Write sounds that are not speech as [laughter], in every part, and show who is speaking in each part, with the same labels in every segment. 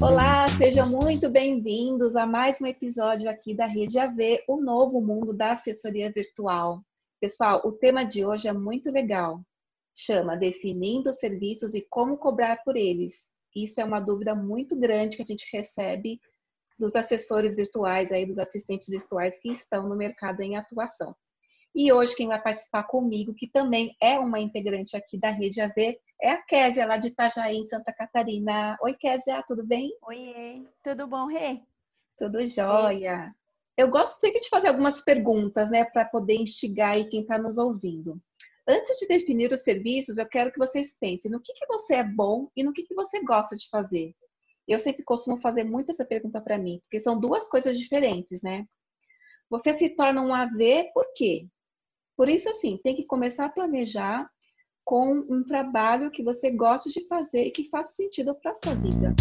Speaker 1: Olá, sejam muito bem-vindos a mais um episódio aqui da Rede AV, o novo mundo da assessoria virtual. Pessoal, o tema de hoje é muito legal. Chama Definindo os Serviços e Como Cobrar por Eles. Isso é uma dúvida muito grande que a gente recebe dos assessores virtuais, aí, dos assistentes virtuais que estão no mercado em atuação. E hoje quem vai participar comigo, que também é uma integrante aqui da Rede AV, é a Késia, lá de Itajaí, em Santa Catarina. Oi, Késia, tudo bem?
Speaker 2: Oi, tudo bom, Rê?
Speaker 1: Tudo jóia. Eu gosto sempre de fazer algumas perguntas, né, para poder instigar aí quem está nos ouvindo. Antes de definir os serviços, eu quero que vocês pensem no que, que você é bom e no que, que você gosta de fazer. Eu sempre costumo fazer muito essa pergunta para mim, porque são duas coisas diferentes, né? Você se torna um AV por quê? Por isso, assim, tem que começar a planejar com um trabalho que você gosta de fazer e que faça sentido para a sua vida.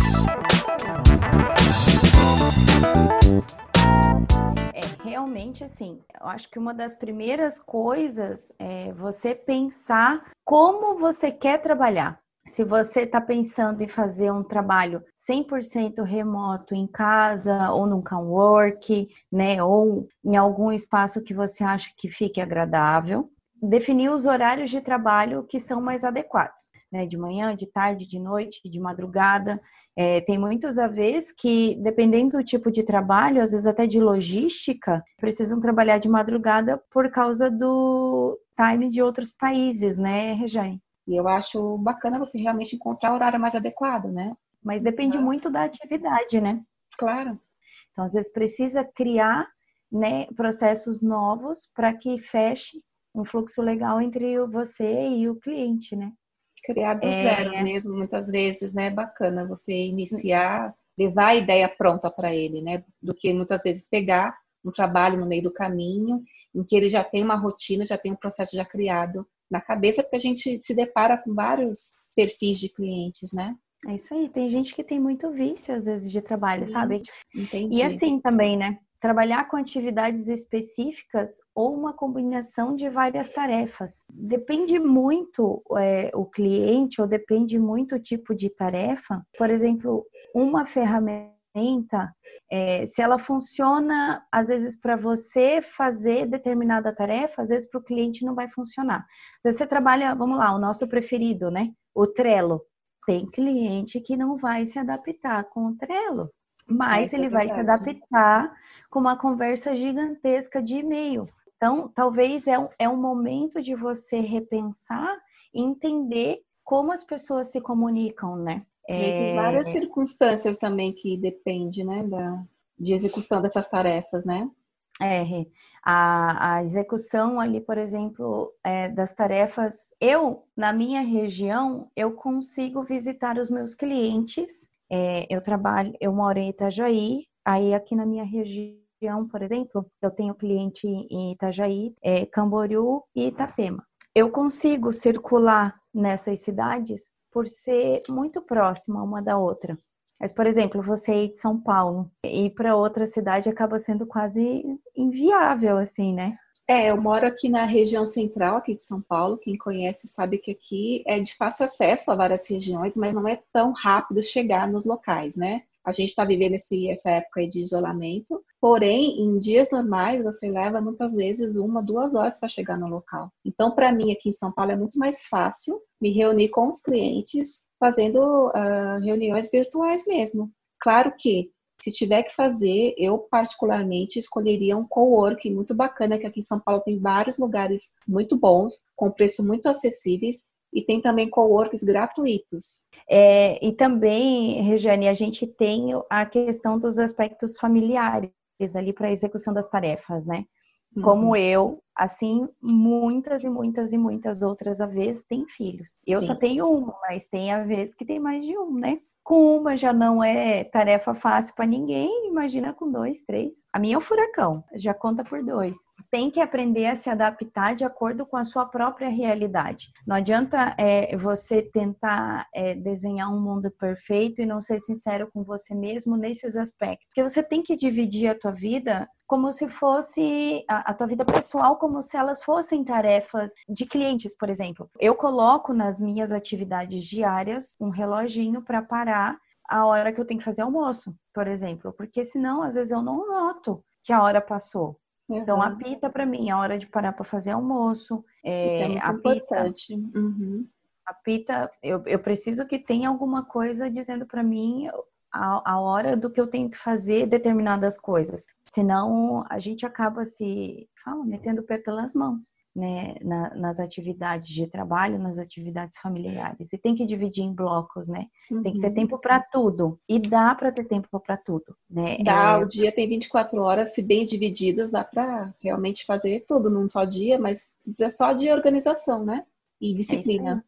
Speaker 2: É, realmente, assim, eu acho que uma das primeiras coisas é você pensar como você quer trabalhar se você está pensando em fazer um trabalho 100% remoto em casa ou num cowork, né, ou em algum espaço que você acha que fique agradável, definir os horários de trabalho que são mais adequados, né, de manhã, de tarde, de noite, de madrugada. É, tem muitos AVs que, dependendo do tipo de trabalho, às vezes até de logística, precisam trabalhar de madrugada por causa do time de outros países, né, Rejane?
Speaker 1: E eu acho bacana você realmente encontrar o horário mais adequado, né?
Speaker 2: Mas depende uhum. muito da atividade, né?
Speaker 1: Claro.
Speaker 2: Então, às vezes precisa criar né, processos novos para que feche um fluxo legal entre você e o cliente, né?
Speaker 1: Criar do é... zero mesmo, muitas vezes, né? Bacana você iniciar, levar a ideia pronta para ele, né? Do que muitas vezes pegar um trabalho no meio do caminho, em que ele já tem uma rotina, já tem um processo já criado na cabeça, porque a gente se depara com vários perfis de clientes, né?
Speaker 2: É isso aí. Tem gente que tem muito vício, às vezes, de trabalho, Sim, sabe?
Speaker 1: Entendi.
Speaker 2: E assim também, né? Trabalhar com atividades específicas ou uma combinação de várias tarefas. Depende muito é, o cliente ou depende muito o tipo de tarefa. Por exemplo, uma ferramenta ferramenta, é, se ela funciona, às vezes, para você fazer determinada tarefa, às vezes para o cliente não vai funcionar. Às vezes você trabalha, vamos lá, o nosso preferido, né? O Trello. Tem cliente que não vai se adaptar com o Trello, mas Isso é ele é vai se adaptar com uma conversa gigantesca de e-mail. Então, talvez é um, é um momento de você repensar e entender como as pessoas se comunicam, né?
Speaker 1: É... tem várias circunstâncias também que depende, né, da, de execução dessas tarefas, né?
Speaker 2: É, a, a execução ali, por exemplo, é, das tarefas, eu, na minha região, eu consigo visitar os meus clientes, é, eu trabalho, eu moro em Itajaí, aí aqui na minha região, por exemplo, eu tenho cliente em Itajaí, é, Camboriú e Itapema. Eu consigo circular nessas cidades por ser muito próxima uma da outra. Mas, por exemplo, você ir de São Paulo e ir para outra cidade acaba sendo quase inviável, assim, né?
Speaker 1: É, eu moro aqui na região central aqui de São Paulo. Quem conhece sabe que aqui é de fácil acesso a várias regiões, mas não é tão rápido chegar nos locais, né? A gente está vivendo esse, essa época de isolamento, porém, em dias normais, você leva muitas vezes uma, duas horas para chegar no local. Então, para mim, aqui em São Paulo, é muito mais fácil me reunir com os clientes fazendo uh, reuniões virtuais mesmo. Claro que se tiver que fazer, eu particularmente escolheria um coworking muito bacana, que aqui em São Paulo tem vários lugares muito bons, com preço muito acessíveis, e tem também coworks gratuitos.
Speaker 2: É, e também, Regiane, a gente tem a questão dos aspectos familiares ali para a execução das tarefas, né? Como uhum. eu, assim, muitas e muitas e muitas outras vezes têm filhos. Eu Sim. só tenho uma, mas tem a vez que tem mais de um, né? Com uma já não é tarefa fácil para ninguém, imagina com dois, três. A minha é um furacão, já conta por dois. Tem que aprender a se adaptar de acordo com a sua própria realidade. Não adianta é, você tentar é, desenhar um mundo perfeito e não ser sincero com você mesmo nesses aspectos. Porque você tem que dividir a tua vida como se fosse a, a, tua vida pessoal, como se elas fossem tarefas de clientes, por exemplo. Eu coloco nas minhas atividades diárias um reloginho para parar a hora que eu tenho que fazer almoço, por exemplo, porque senão às vezes eu não noto que a hora passou. Uhum. Então apita para mim a hora de parar para fazer almoço.
Speaker 1: É, Isso é muito apita, importante. Uhum.
Speaker 2: Apita, eu, eu preciso que tenha alguma coisa dizendo para mim a, a hora do que eu tenho que fazer determinadas coisas. Senão a gente acaba se, fala, metendo o pé pelas mãos. Né, na, nas atividades de trabalho, nas atividades familiares. E tem que dividir em blocos, né? Uhum. Tem que ter uhum. tempo para tudo. E dá para ter tempo para tudo, né?
Speaker 1: Dá, é... o dia tem 24 horas, se bem divididos, dá para realmente fazer tudo num só dia, mas precisa só de organização, né? E disciplina.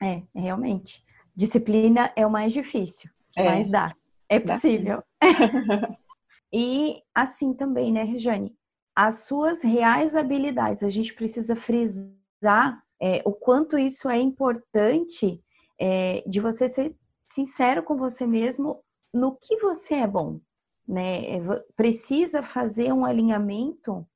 Speaker 2: É, é realmente. Disciplina é o mais difícil, é. mas dá. É possível. [laughs] e assim também, né, Rejane? As suas reais habilidades, a gente precisa frisar é, o quanto isso é importante é, de você ser sincero com você mesmo no que você é bom, né? É, precisa fazer um alinhamento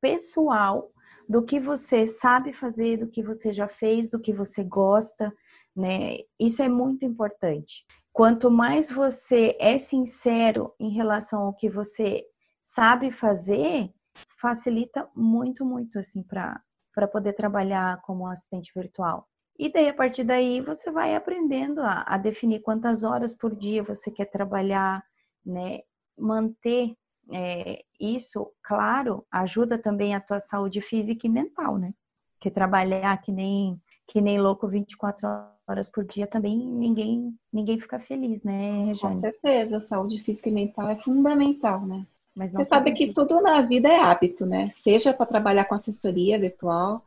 Speaker 2: pessoal do que você sabe fazer, do que você já fez, do que você gosta, né? Isso é muito importante. Quanto mais você é sincero em relação ao que você sabe fazer, facilita muito, muito assim para poder trabalhar como assistente virtual. E daí, a partir daí, você vai aprendendo a, a, definir quantas horas por dia você quer trabalhar, né? Manter é, isso, claro, ajuda também a tua saúde física e mental, né? Que trabalhar que nem, que nem louco 24 horas por dia também ninguém ninguém fica feliz, né, Rejane?
Speaker 1: Com certeza, a saúde física e mental é fundamental, né? Mas você sabe que tudo na vida é hábito, né? Seja para trabalhar com assessoria virtual,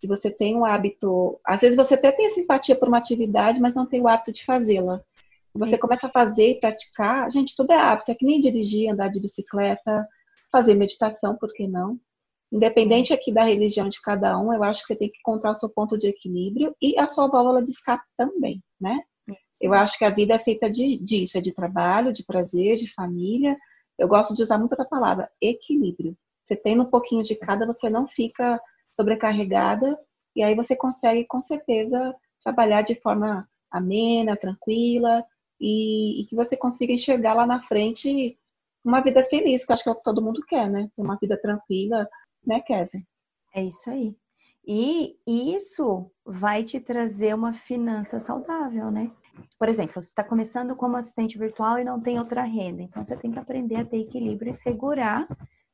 Speaker 1: se você tem o hábito, às vezes você até tem simpatia por uma atividade, mas não tem o hábito de fazê-la. Você Isso. começa a fazer e praticar, gente, tudo é hábito, é que nem dirigir, andar de bicicleta, fazer meditação, por que não? Independente aqui da religião de cada um, eu acho que você tem que encontrar o seu ponto de equilíbrio e a sua válvula de escape também, né? Eu acho que a vida é feita de, disso, é de trabalho, de prazer, de família. Eu gosto de usar muito essa palavra, equilíbrio. Você tem um pouquinho de cada, você não fica sobrecarregada e aí você consegue, com certeza, trabalhar de forma amena, tranquila e, e que você consiga enxergar lá na frente uma vida feliz, que eu acho que é o que todo mundo quer, né? Uma vida tranquila, né, Kézia?
Speaker 2: É isso aí. E isso vai te trazer uma finança saudável, né? Por exemplo, você está começando como assistente virtual e não tem outra renda, então você tem que aprender a ter equilíbrio e segurar,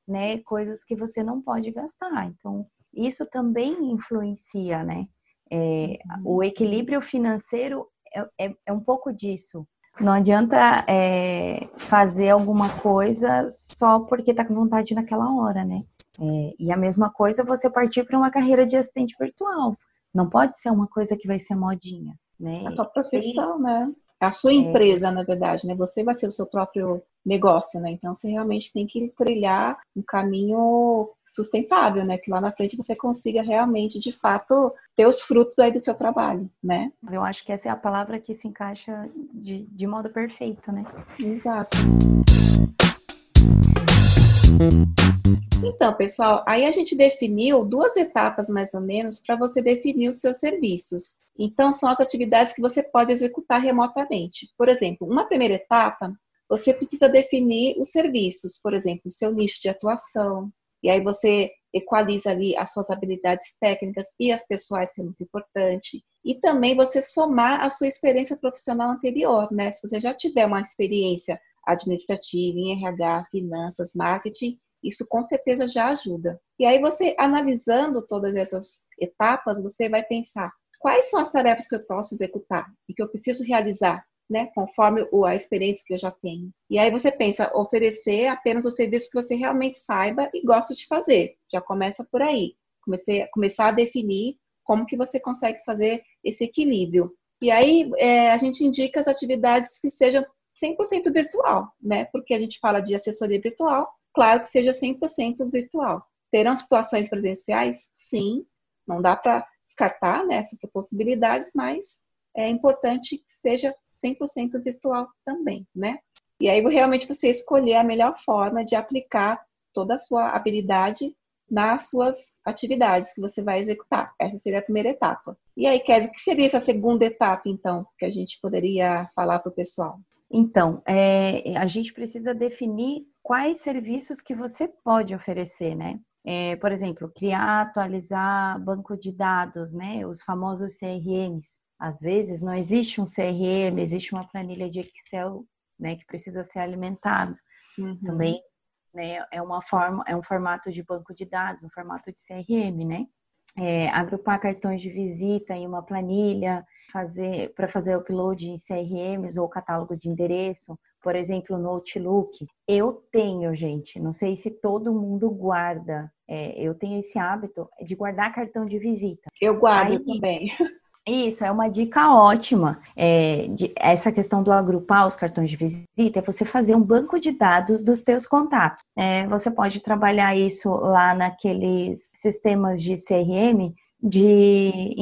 Speaker 2: né, coisas que você não pode gastar. Então, isso também influencia, né? É, o equilíbrio financeiro é, é, é um pouco disso. Não adianta é, fazer alguma coisa só porque está com vontade naquela hora, né? É, e a mesma coisa você partir para uma carreira de assistente virtual. Não pode ser uma coisa que vai ser modinha, né?
Speaker 1: A tua profissão, e... né? A sua é. empresa, na verdade, né? Você vai ser o seu próprio negócio, né? Então você realmente tem que trilhar um caminho sustentável, né? Que lá na frente você consiga realmente, de fato, ter os frutos aí do seu trabalho, né?
Speaker 2: Eu acho que essa é a palavra que se encaixa de, de modo perfeito, né?
Speaker 1: Exato. Então, pessoal, aí a gente definiu duas etapas mais ou menos para você definir os seus serviços. Então, são as atividades que você pode executar remotamente. Por exemplo, uma primeira etapa, você precisa definir os serviços, por exemplo, o seu nicho de atuação, e aí você equaliza ali as suas habilidades técnicas e as pessoais, que é muito importante. E também você somar a sua experiência profissional anterior, né? Se você já tiver uma experiência administrativa, em RH, finanças, marketing, isso com certeza já ajuda. E aí você analisando todas essas etapas, você vai pensar quais são as tarefas que eu posso executar e que eu preciso realizar, né, conforme a experiência que eu já tenho. E aí você pensa oferecer apenas o serviço que você realmente saiba e gosta de fazer. Já começa por aí. Comecei, começar a definir como que você consegue fazer esse equilíbrio. E aí é, a gente indica as atividades que sejam 100% virtual, né? Porque a gente fala de assessoria virtual, claro que seja 100% virtual. Terão situações presenciais? Sim, não dá para descartar né, essas possibilidades, mas é importante que seja 100% virtual também, né? E aí realmente você escolher a melhor forma de aplicar toda a sua habilidade nas suas atividades que você vai executar. Essa seria a primeira etapa. E aí, Kézia, o que seria essa segunda etapa, então, que a gente poderia falar para o pessoal?
Speaker 2: Então, é, a gente precisa definir quais serviços que você pode oferecer, né? É, por exemplo, criar, atualizar banco de dados, né? Os famosos CRMs. Às vezes não existe um CRM, existe uma planilha de Excel, né, que precisa ser alimentada. Uhum. Também né, é uma forma, é um formato de banco de dados, um formato de CRM, né? É, agrupar cartões de visita em uma planilha, fazer para fazer upload em CRMs ou catálogo de endereço, por exemplo, no Outlook. Eu tenho, gente, não sei se todo mundo guarda. É, eu tenho esse hábito de guardar cartão de visita.
Speaker 1: Eu guardo Aí, também. [laughs]
Speaker 2: Isso é uma dica ótima. É, de, essa questão do agrupar os cartões de visita é você fazer um banco de dados dos teus contatos. É, você pode trabalhar isso lá naqueles sistemas de CRM de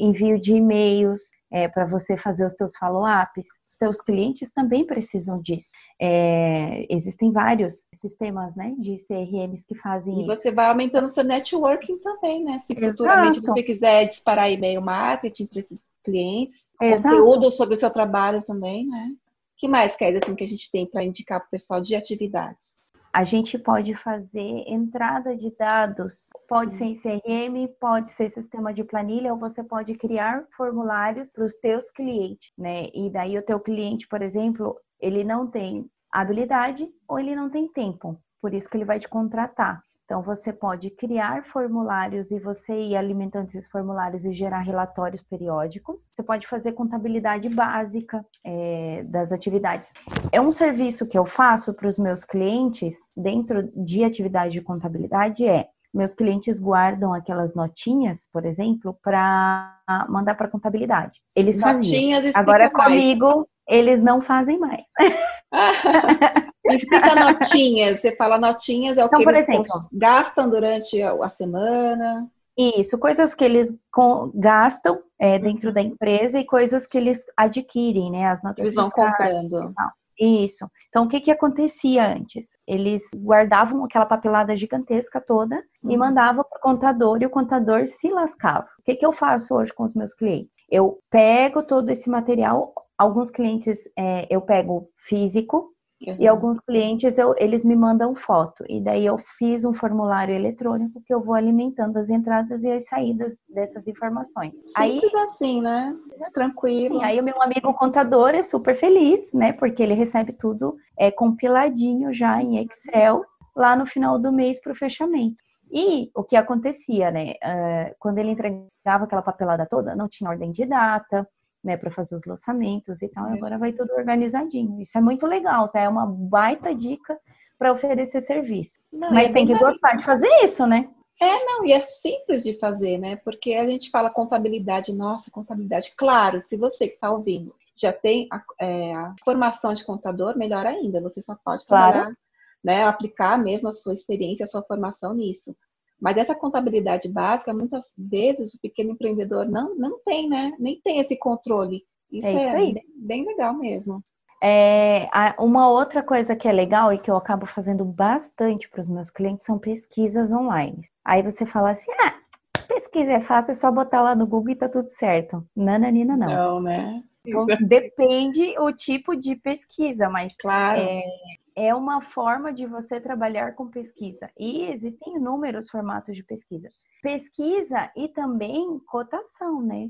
Speaker 2: envio de e-mails, é, para você fazer os seus follow-ups. Os seus clientes também precisam disso. É, existem vários sistemas né, de CRMs que fazem
Speaker 1: e isso. E você vai aumentando o seu networking também, né? Se futuramente Exato. você quiser disparar e-mail marketing para esses clientes, Exato. conteúdo sobre o seu trabalho também, né? O que mais, quer assim, que a gente tem para indicar para o pessoal de atividades?
Speaker 2: A gente pode fazer entrada de dados, pode ser em CRM, pode ser sistema de planilha, ou você pode criar formulários para os teus clientes, né? E daí o teu cliente, por exemplo, ele não tem habilidade ou ele não tem tempo, por isso que ele vai te contratar. Então, você pode criar formulários e você ir alimentando esses formulários e gerar relatórios periódicos. Você pode fazer contabilidade básica é, das atividades. É um serviço que eu faço para os meus clientes dentro de atividade de contabilidade é meus clientes guardam aquelas notinhas, por exemplo, para mandar para contabilidade. Eles notinhas faziam. Agora mais. comigo eles não fazem mais. [laughs] [laughs]
Speaker 1: Explica notinhas. Você fala notinhas, é o então, que eles exemplo, gastam durante a semana.
Speaker 2: Isso, coisas que eles gastam é, dentro da empresa e coisas que eles adquirem, né? As
Speaker 1: notas Eles vão comprando.
Speaker 2: Isso. Então, o que que acontecia antes? Eles guardavam aquela papelada gigantesca toda uhum. e mandavam para o contador e o contador se lascava. O que que eu faço hoje com os meus clientes? Eu pego todo esse material, alguns clientes é, eu pego físico, Uhum. E alguns clientes, eu, eles me mandam foto. E daí eu fiz um formulário eletrônico que eu vou alimentando as entradas e as saídas dessas informações.
Speaker 1: Simples aí, assim, né? Tranquilo.
Speaker 2: Sim, aí o meu amigo contador é super feliz, né? Porque ele recebe tudo é, compiladinho já em Excel lá no final do mês para o fechamento. E o que acontecia, né? Uh, quando ele entregava aquela papelada toda, não tinha ordem de data, né, para fazer os lançamentos e tal. É. Agora vai tudo organizadinho. Isso é muito legal, tá? É uma baita dica para oferecer serviço. Não, Mas é tem que gostar de fazer isso, né?
Speaker 1: É, não, e é simples de fazer, né? Porque a gente fala contabilidade, nossa, contabilidade. Claro, se você que está ouvindo já tem a, é, a, formação de contador, melhor ainda, você só pode trabalhar, claro. né, aplicar mesmo a sua experiência, a sua formação nisso. Mas essa contabilidade básica, muitas vezes o pequeno empreendedor não, não tem, né? Nem tem esse controle. Isso é, isso é bem, bem, legal mesmo.
Speaker 2: É, uma outra coisa que é legal e que eu acabo fazendo bastante para os meus clientes são pesquisas online. Aí você fala assim, ah, pesquisa é fácil, é só botar lá no Google e tá tudo certo. Nananina, não.
Speaker 1: Não, né?
Speaker 2: Então, depende o tipo de pesquisa, mas
Speaker 1: claro.
Speaker 2: É, é uma forma de você trabalhar com pesquisa. E existem inúmeros formatos de pesquisa. Pesquisa e também cotação, né?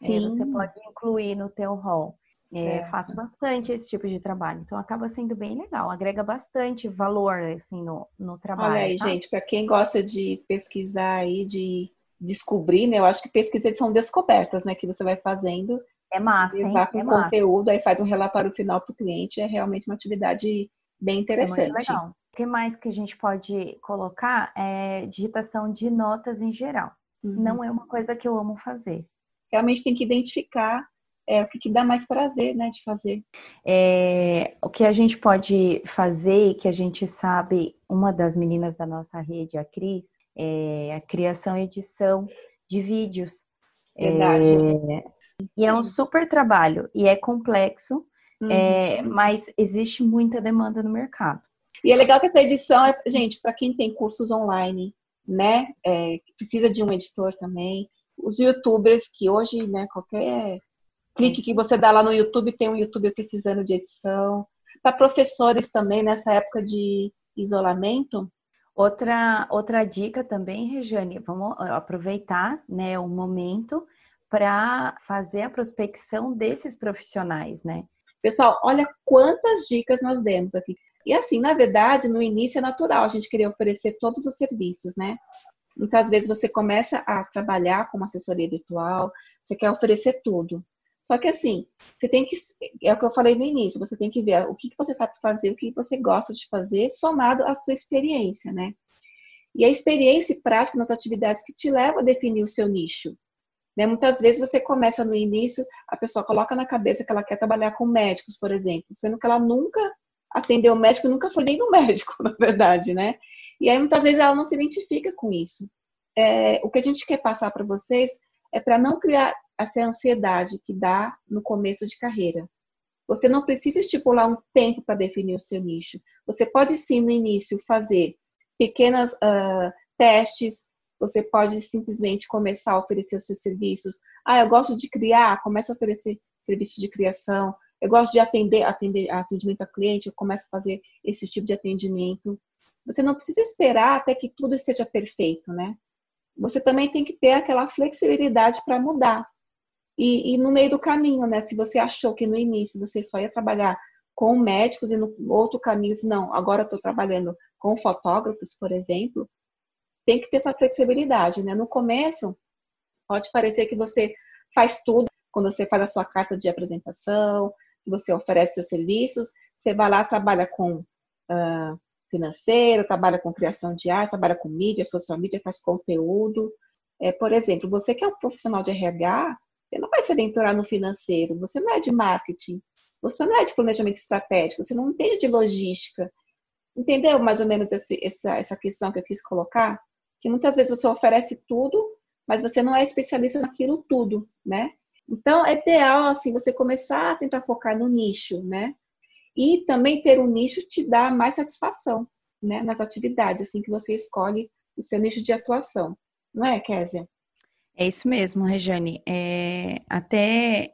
Speaker 2: É, Sim. É, você pode incluir no teu rol. É, faço bastante esse tipo de trabalho, então acaba sendo bem legal, agrega bastante valor assim no, no trabalho.
Speaker 1: Olha aí, tá? gente, para quem gosta de pesquisar e de descobrir, né? Eu acho que pesquisas são descobertas, né? Que você vai fazendo.
Speaker 2: É massa, hein?
Speaker 1: com é conteúdo, massa. aí faz um relatório final para o cliente, é realmente uma atividade bem é interessante. É legal.
Speaker 2: O que mais que a gente pode colocar é digitação de notas em geral. Uhum. Não é uma coisa que eu amo fazer.
Speaker 1: Realmente tem que identificar é, o que, que dá mais prazer, né, de fazer.
Speaker 2: É, o que a gente pode fazer, que a gente sabe, uma das meninas da nossa rede, a Cris, é a criação e edição de vídeos.
Speaker 1: Verdade.
Speaker 2: É, e é um super trabalho e é complexo, Uhum. É, mas existe muita demanda no mercado.
Speaker 1: E é legal que essa edição é, gente, para quem tem cursos online, né, é, precisa de um editor também, os youtubers que hoje, né, qualquer clique que você dá lá no YouTube tem um youtuber precisando de edição, para professores também nessa época de isolamento.
Speaker 2: Outra, outra dica também, Regiane, vamos aproveitar né, o momento para fazer a prospecção desses profissionais, né?
Speaker 1: Pessoal, olha quantas dicas nós demos aqui. E assim, na verdade, no início é natural a gente querer oferecer todos os serviços, né? Muitas vezes você começa a trabalhar com assessoria virtual, você quer oferecer tudo. Só que assim, você tem que, é o que eu falei no início, você tem que ver o que você sabe fazer, o que você gosta de fazer, somado à sua experiência, né? E a experiência e prática nas atividades que te levam a definir o seu nicho. Né? Muitas vezes você começa no início, a pessoa coloca na cabeça que ela quer trabalhar com médicos, por exemplo, sendo que ela nunca atendeu médico, nunca foi nem no [laughs] médico, na verdade, né? E aí muitas vezes ela não se identifica com isso. É, o que a gente quer passar para vocês é para não criar essa ansiedade que dá no começo de carreira. Você não precisa estipular um tempo para definir o seu nicho. Você pode sim, no início, fazer pequenos uh, testes, você pode simplesmente começar a oferecer os seus serviços. Ah, eu gosto de criar, comece a oferecer serviços de criação. Eu gosto de atender, atender atendimento a cliente, eu começo a fazer esse tipo de atendimento. Você não precisa esperar até que tudo esteja perfeito, né? Você também tem que ter aquela flexibilidade para mudar. E, e, no meio do caminho, né? Se você achou que no início você só ia trabalhar com médicos e no outro caminho, não, agora estou trabalhando com fotógrafos, por exemplo, tem que ter essa flexibilidade, né? No começo, pode parecer que você faz tudo, quando você faz a sua carta de apresentação, você oferece seus serviços, você vai lá, trabalha com uh, financeiro, trabalha com criação de arte, trabalha com mídia, social media, faz conteúdo. É, por exemplo, você que é um profissional de RH, você não vai se aventurar no financeiro, você não é de marketing, você não é de planejamento estratégico, você não entende de logística. Entendeu mais ou menos essa, essa questão que eu quis colocar? Que muitas vezes você oferece tudo, mas você não é especialista naquilo tudo, né? Então, é ideal, assim, você começar a tentar focar no nicho, né? E também ter um nicho te dá mais satisfação, né? Nas atividades, assim, que você escolhe o seu nicho de atuação. Não é, Késia?
Speaker 2: É isso mesmo, Rejane. É, até,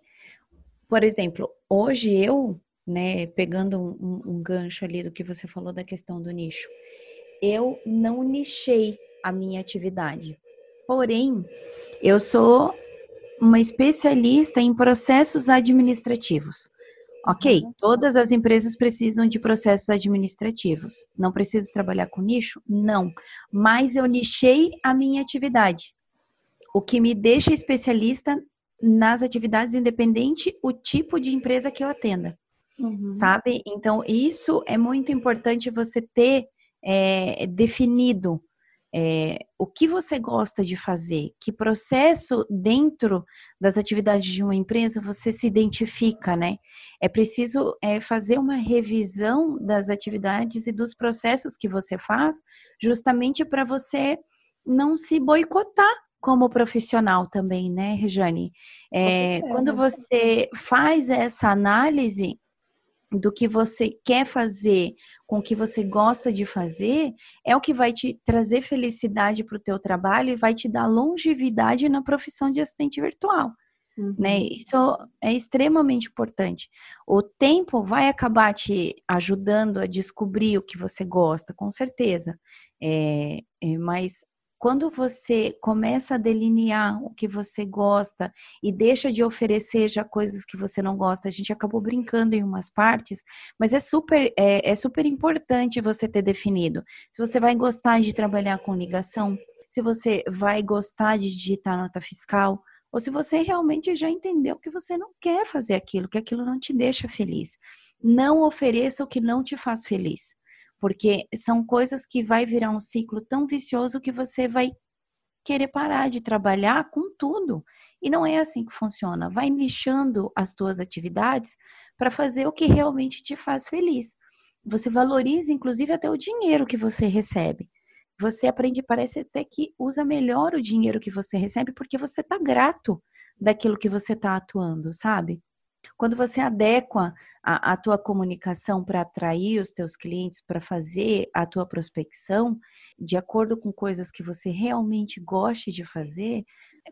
Speaker 2: por exemplo, hoje eu, né, pegando um, um gancho ali do que você falou da questão do nicho, eu não nichei a minha atividade. Porém, eu sou uma especialista em processos administrativos. Ok, uhum. todas as empresas precisam de processos administrativos. Não preciso trabalhar com nicho? Não. Mas eu nichei a minha atividade. O que me deixa especialista nas atividades, independente o tipo de empresa que eu atenda. Uhum. Sabe? Então, isso é muito importante você ter é, definido é, o que você gosta de fazer, que processo dentro das atividades de uma empresa você se identifica, né? É preciso é, fazer uma revisão das atividades e dos processos que você faz, justamente para você não se boicotar como profissional também, né, Rejane? É, quando você faz essa análise, do que você quer fazer, com o que você gosta de fazer, é o que vai te trazer felicidade para o teu trabalho e vai te dar longevidade na profissão de assistente virtual. Uhum. Né? Isso é extremamente importante. O tempo vai acabar te ajudando a descobrir o que você gosta, com certeza. É, é, mas quando você começa a delinear o que você gosta e deixa de oferecer já coisas que você não gosta, a gente acabou brincando em umas partes, mas é super, é, é super importante você ter definido. Se você vai gostar de trabalhar com ligação, se você vai gostar de digitar nota fiscal, ou se você realmente já entendeu que você não quer fazer aquilo, que aquilo não te deixa feliz. Não ofereça o que não te faz feliz porque são coisas que vai virar um ciclo tão vicioso que você vai querer parar de trabalhar com tudo. E não é assim que funciona. Vai nichando as tuas atividades para fazer o que realmente te faz feliz. Você valoriza, inclusive, até o dinheiro que você recebe. Você aprende, parece até que usa melhor o dinheiro que você recebe porque você está grato daquilo que você está atuando, sabe? Quando você adequa a, a tua comunicação para atrair os teus clientes, para fazer a tua prospecção, de acordo com coisas que você realmente goste de fazer,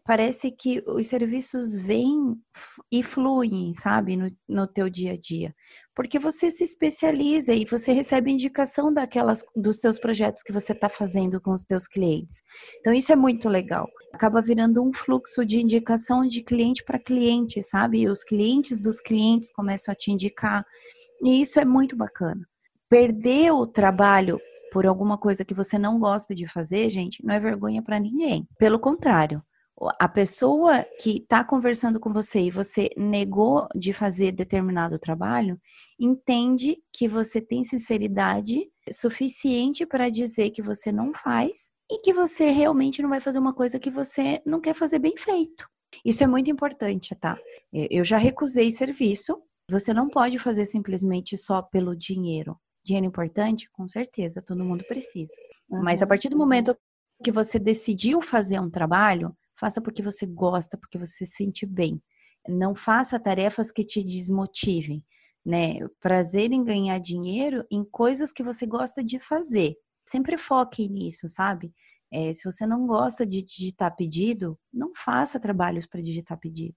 Speaker 2: parece que os serviços vêm e fluem, sabe, no, no teu dia a dia. Porque você se especializa e você recebe indicação daquelas dos teus projetos que você está fazendo com os teus clientes. Então isso é muito legal. Acaba virando um fluxo de indicação de cliente para cliente, sabe? E os clientes dos clientes começam a te indicar. E isso é muito bacana. Perder o trabalho por alguma coisa que você não gosta de fazer, gente, não é vergonha para ninguém. Pelo contrário, a pessoa que está conversando com você e você negou de fazer determinado trabalho, entende que você tem sinceridade suficiente para dizer que você não faz e que você realmente não vai fazer uma coisa que você não quer fazer bem feito. Isso é muito importante, tá? Eu já recusei serviço. Você não pode fazer simplesmente só pelo dinheiro. Dinheiro importante? Com certeza, todo mundo precisa. Mas a partir do momento que você decidiu fazer um trabalho, Faça porque você gosta, porque você se sente bem. Não faça tarefas que te desmotivem, né? Prazer em ganhar dinheiro em coisas que você gosta de fazer. Sempre foque nisso, sabe? É, se você não gosta de digitar pedido, não faça trabalhos para digitar pedido.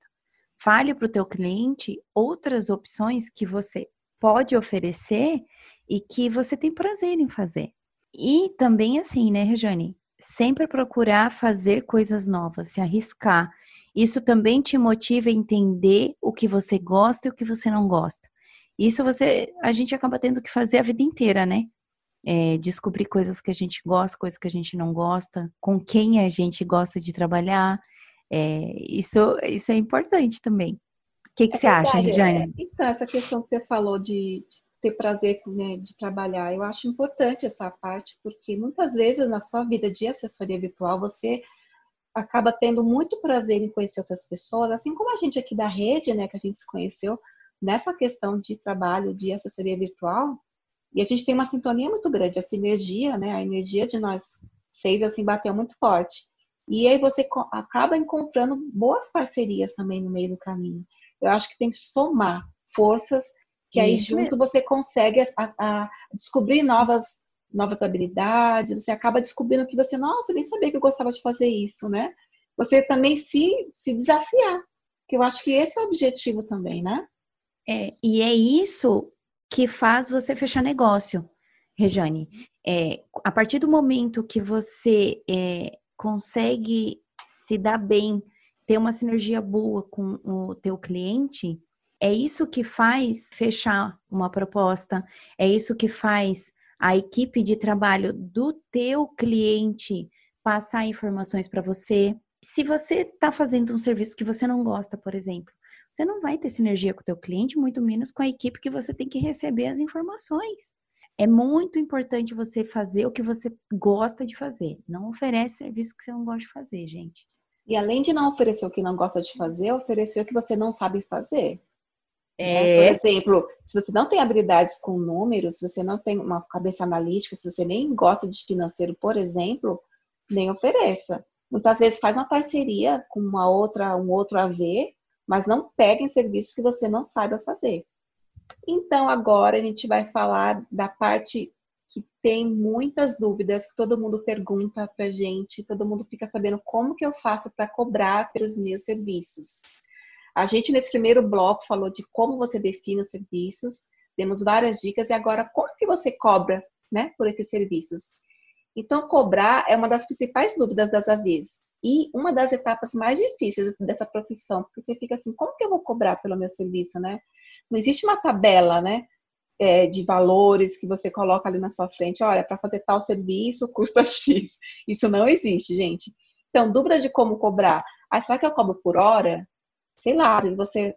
Speaker 2: Fale para o teu cliente outras opções que você pode oferecer e que você tem prazer em fazer. E também assim, né, Rejane? Sempre procurar fazer coisas novas, se arriscar. Isso também te motiva a entender o que você gosta e o que você não gosta. Isso você, a gente acaba tendo que fazer a vida inteira, né? É, descobrir coisas que a gente gosta, coisas que a gente não gosta, com quem a gente gosta de trabalhar. É, isso, isso é importante também. O que, que é você verdade, acha, Regiane?
Speaker 1: É, então, essa questão que você falou de, de ter prazer né, de trabalhar. Eu acho importante essa parte, porque muitas vezes na sua vida de assessoria virtual você acaba tendo muito prazer em conhecer outras pessoas, assim como a gente aqui da rede, né, que a gente se conheceu nessa questão de trabalho de assessoria virtual, e a gente tem uma sintonia muito grande, essa energia, né, a energia de nós seis assim bateu muito forte. E aí você acaba encontrando boas parcerias também no meio do caminho. Eu acho que tem que somar forças que aí Isso junto mesmo. você consegue a, a descobrir novas novas habilidades, você acaba descobrindo que você, nossa, nem sabia que eu gostava de fazer isso, né? Você também se, se desafiar, que eu acho que esse é o objetivo também, né?
Speaker 2: É, e é isso que faz você fechar negócio, Rejane. É, a partir do momento que você é, consegue se dar bem, ter uma sinergia boa com o teu cliente, é isso que faz fechar uma proposta, é isso que faz a equipe de trabalho do teu cliente passar informações para você. Se você está fazendo um serviço que você não gosta, por exemplo, você não vai ter sinergia com o teu cliente, muito menos com a equipe que você tem que receber as informações. É muito importante você fazer o que você gosta de fazer. Não oferece serviço que você não gosta de fazer, gente.
Speaker 1: E além de não oferecer o que não gosta de fazer, oferecer o que você não sabe fazer. Né? É... Por exemplo, se você não tem habilidades com números, se você não tem uma cabeça analítica, se você nem gosta de financeiro, por exemplo, nem ofereça. Muitas vezes faz uma parceria com uma outra, um outro AV, mas não peguem serviços que você não saiba fazer. Então, agora a gente vai falar da parte que tem muitas dúvidas, que todo mundo pergunta pra gente, todo mundo fica sabendo como que eu faço para cobrar pelos meus serviços. A gente, nesse primeiro bloco, falou de como você define os serviços, demos várias dicas, e agora como que você cobra né, por esses serviços? Então, cobrar é uma das principais dúvidas das AVs e uma das etapas mais difíceis dessa profissão, porque você fica assim, como que eu vou cobrar pelo meu serviço, né? Não existe uma tabela, né, é, de valores que você coloca ali na sua frente, olha, para fazer tal serviço custa X. Isso não existe, gente. Então, dúvida de como cobrar. Ah, será que eu cobro por hora? Sei lá, às vezes você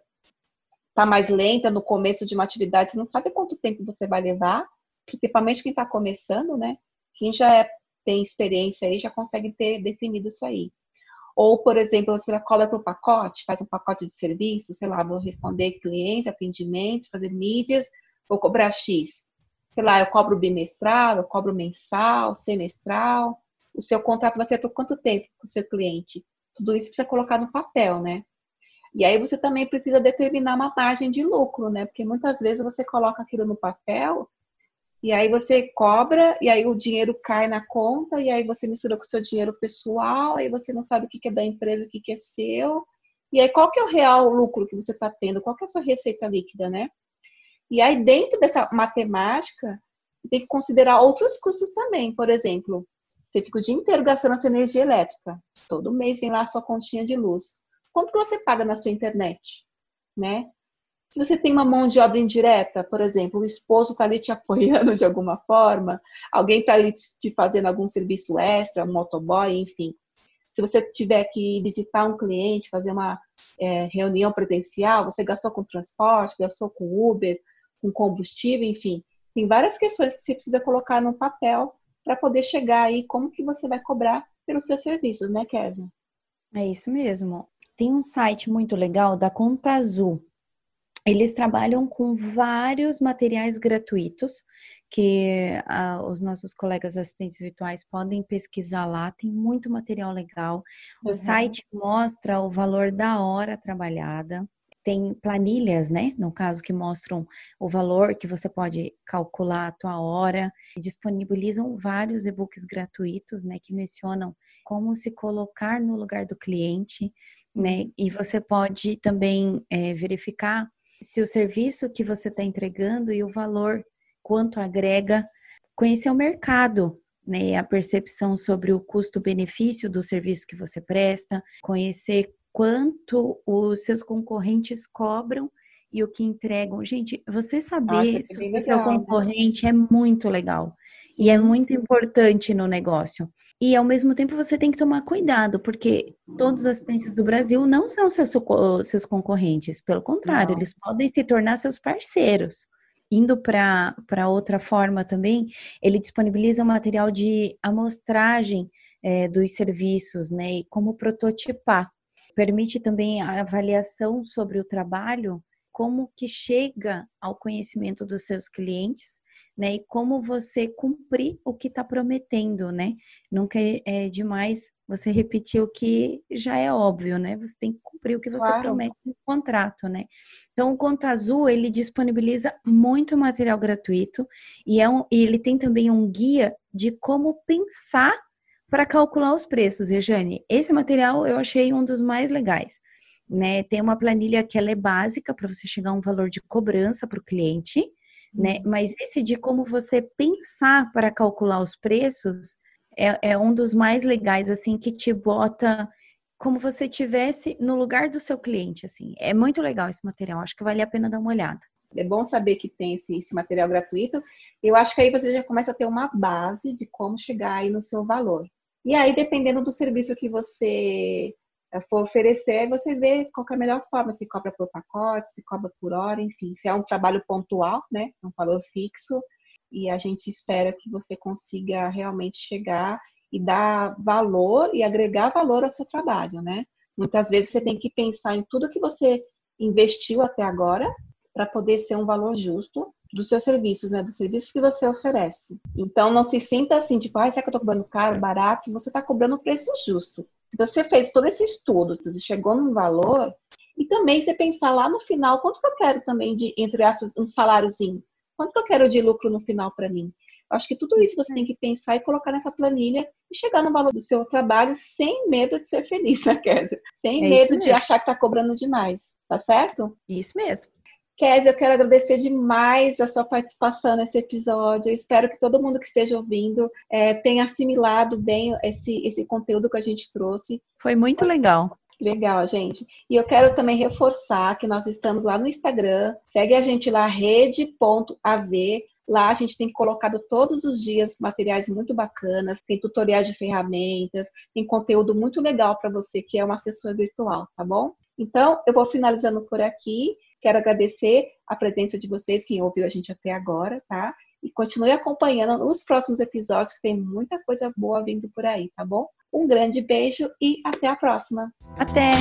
Speaker 1: está mais lenta no começo de uma atividade, você não sabe quanto tempo você vai levar, principalmente quem está começando, né? Quem já é, tem experiência aí já consegue ter definido isso aí. Ou, por exemplo, você cobra para o pacote, faz um pacote de serviço, sei lá, vou responder cliente, atendimento, fazer mídias, vou cobrar X. Sei lá, eu cobro bimestral, eu cobro mensal, semestral. O seu contrato vai ser por quanto tempo com o seu cliente? Tudo isso precisa colocar no papel, né? E aí você também precisa determinar uma margem de lucro, né? Porque muitas vezes você coloca aquilo no papel e aí você cobra, e aí o dinheiro cai na conta, e aí você mistura com o seu dinheiro pessoal, aí você não sabe o que é da empresa, o que é seu. E aí qual que é o real lucro que você está tendo? Qual que é a sua receita líquida, né? E aí dentro dessa matemática, tem que considerar outros custos também. Por exemplo, você fica o dia inteiro gastando a sua energia elétrica. Todo mês vem lá a sua continha de luz. Quanto que você paga na sua internet? Né? Se você tem uma mão de obra indireta, por exemplo, o esposo está ali te [laughs] apoiando de alguma forma, alguém está ali te fazendo algum serviço extra, um motoboy, enfim. Se você tiver que visitar um cliente, fazer uma é, reunião presencial, você gastou com transporte, gastou com Uber, com combustível, enfim. Tem várias questões que você precisa colocar no papel para poder chegar aí como que você vai cobrar pelos seus serviços, né, Kézia?
Speaker 2: É isso mesmo. Tem um site muito legal da Conta Azul eles trabalham com vários materiais gratuitos que uh, os nossos colegas assistentes virtuais podem pesquisar lá. Tem muito material legal. O uhum. site mostra o valor da hora trabalhada. Tem planilhas, né? No caso, que mostram o valor que você pode calcular a tua hora. Disponibilizam vários e-books gratuitos, né? Que mencionam como se colocar no lugar do cliente, né? E você pode também é, verificar se o serviço que você está entregando e o valor, quanto agrega, conhecer o mercado, né? A percepção sobre o custo-benefício do serviço que você presta, conhecer quanto os seus concorrentes cobram e o que entregam. Gente, você saber Nossa, sobre o seu né? concorrente é muito legal. Sim. E é muito importante no negócio. E ao mesmo tempo você tem que tomar cuidado, porque todos os assistentes do Brasil não são seus, seus concorrentes, pelo contrário, não. eles podem se tornar seus parceiros. Indo para outra forma também, ele disponibiliza material de amostragem é, dos serviços, né? E como prototipar. Permite também a avaliação sobre o trabalho, como que chega ao conhecimento dos seus clientes né? E como você cumprir o que está prometendo, né? Nunca é, é, demais você repetir o que já é óbvio, né? Você tem que cumprir o que você claro. promete no contrato, né? Então, o Conta Azul, ele disponibiliza muito material gratuito e é um, ele tem também um guia de como pensar para calcular os preços, Rejane. Esse material eu achei um dos mais legais. Né, tem uma planilha que ela é básica para você chegar a um valor de cobrança para o cliente, né? Uhum. Mas esse de como você pensar para calcular os preços é, é um dos mais legais, assim, que te bota como você tivesse no lugar do seu cliente, assim. É muito legal esse material, acho que vale a pena dar uma olhada.
Speaker 1: É bom saber que tem esse, esse, material gratuito. Eu acho que aí você já começa a ter uma base de como chegar aí no seu valor. E aí, dependendo do serviço que você for oferecer, você vê qual é a melhor forma, se cobra por pacote, se cobra por hora, enfim, se é um trabalho pontual, né, um valor fixo, e a gente espera que você consiga realmente chegar e dar valor e agregar valor ao seu trabalho, né? Muitas vezes você tem que pensar em tudo que você investiu até agora para poder ser um valor justo dos seus serviços, né? Dos serviços que você oferece. Então não se sinta assim, tipo, ah, será que eu estou cobrando caro, barato? Você está cobrando o preço justo. Se você fez todo esse estudo, você chegou num valor, e também você pensar lá no final, quanto que eu quero também de, entre aspas, um saláriozinho? Quanto que eu quero de lucro no final para mim? Eu acho que tudo isso você tem que pensar e colocar nessa planilha e chegar no valor do seu trabalho sem medo de ser feliz, né, Kézia? Sem é medo de achar que tá cobrando demais, tá certo?
Speaker 2: Isso mesmo.
Speaker 1: Kézia, eu quero agradecer demais a sua participação nesse episódio. Eu espero que todo mundo que esteja ouvindo é, tenha assimilado bem esse, esse conteúdo que a gente trouxe.
Speaker 2: Foi muito legal.
Speaker 1: Legal, gente. E eu quero também reforçar que nós estamos lá no Instagram. Segue a gente lá, rede.av. Lá a gente tem colocado todos os dias materiais muito bacanas, tem tutoriais de ferramentas, tem conteúdo muito legal para você que é uma assessora virtual, tá bom? Então, eu vou finalizando por aqui. Quero agradecer a presença de vocês, quem ouviu a gente até agora, tá? E continue acompanhando os próximos episódios, que tem muita coisa boa vindo por aí, tá bom? Um grande beijo e até a próxima.
Speaker 2: Até!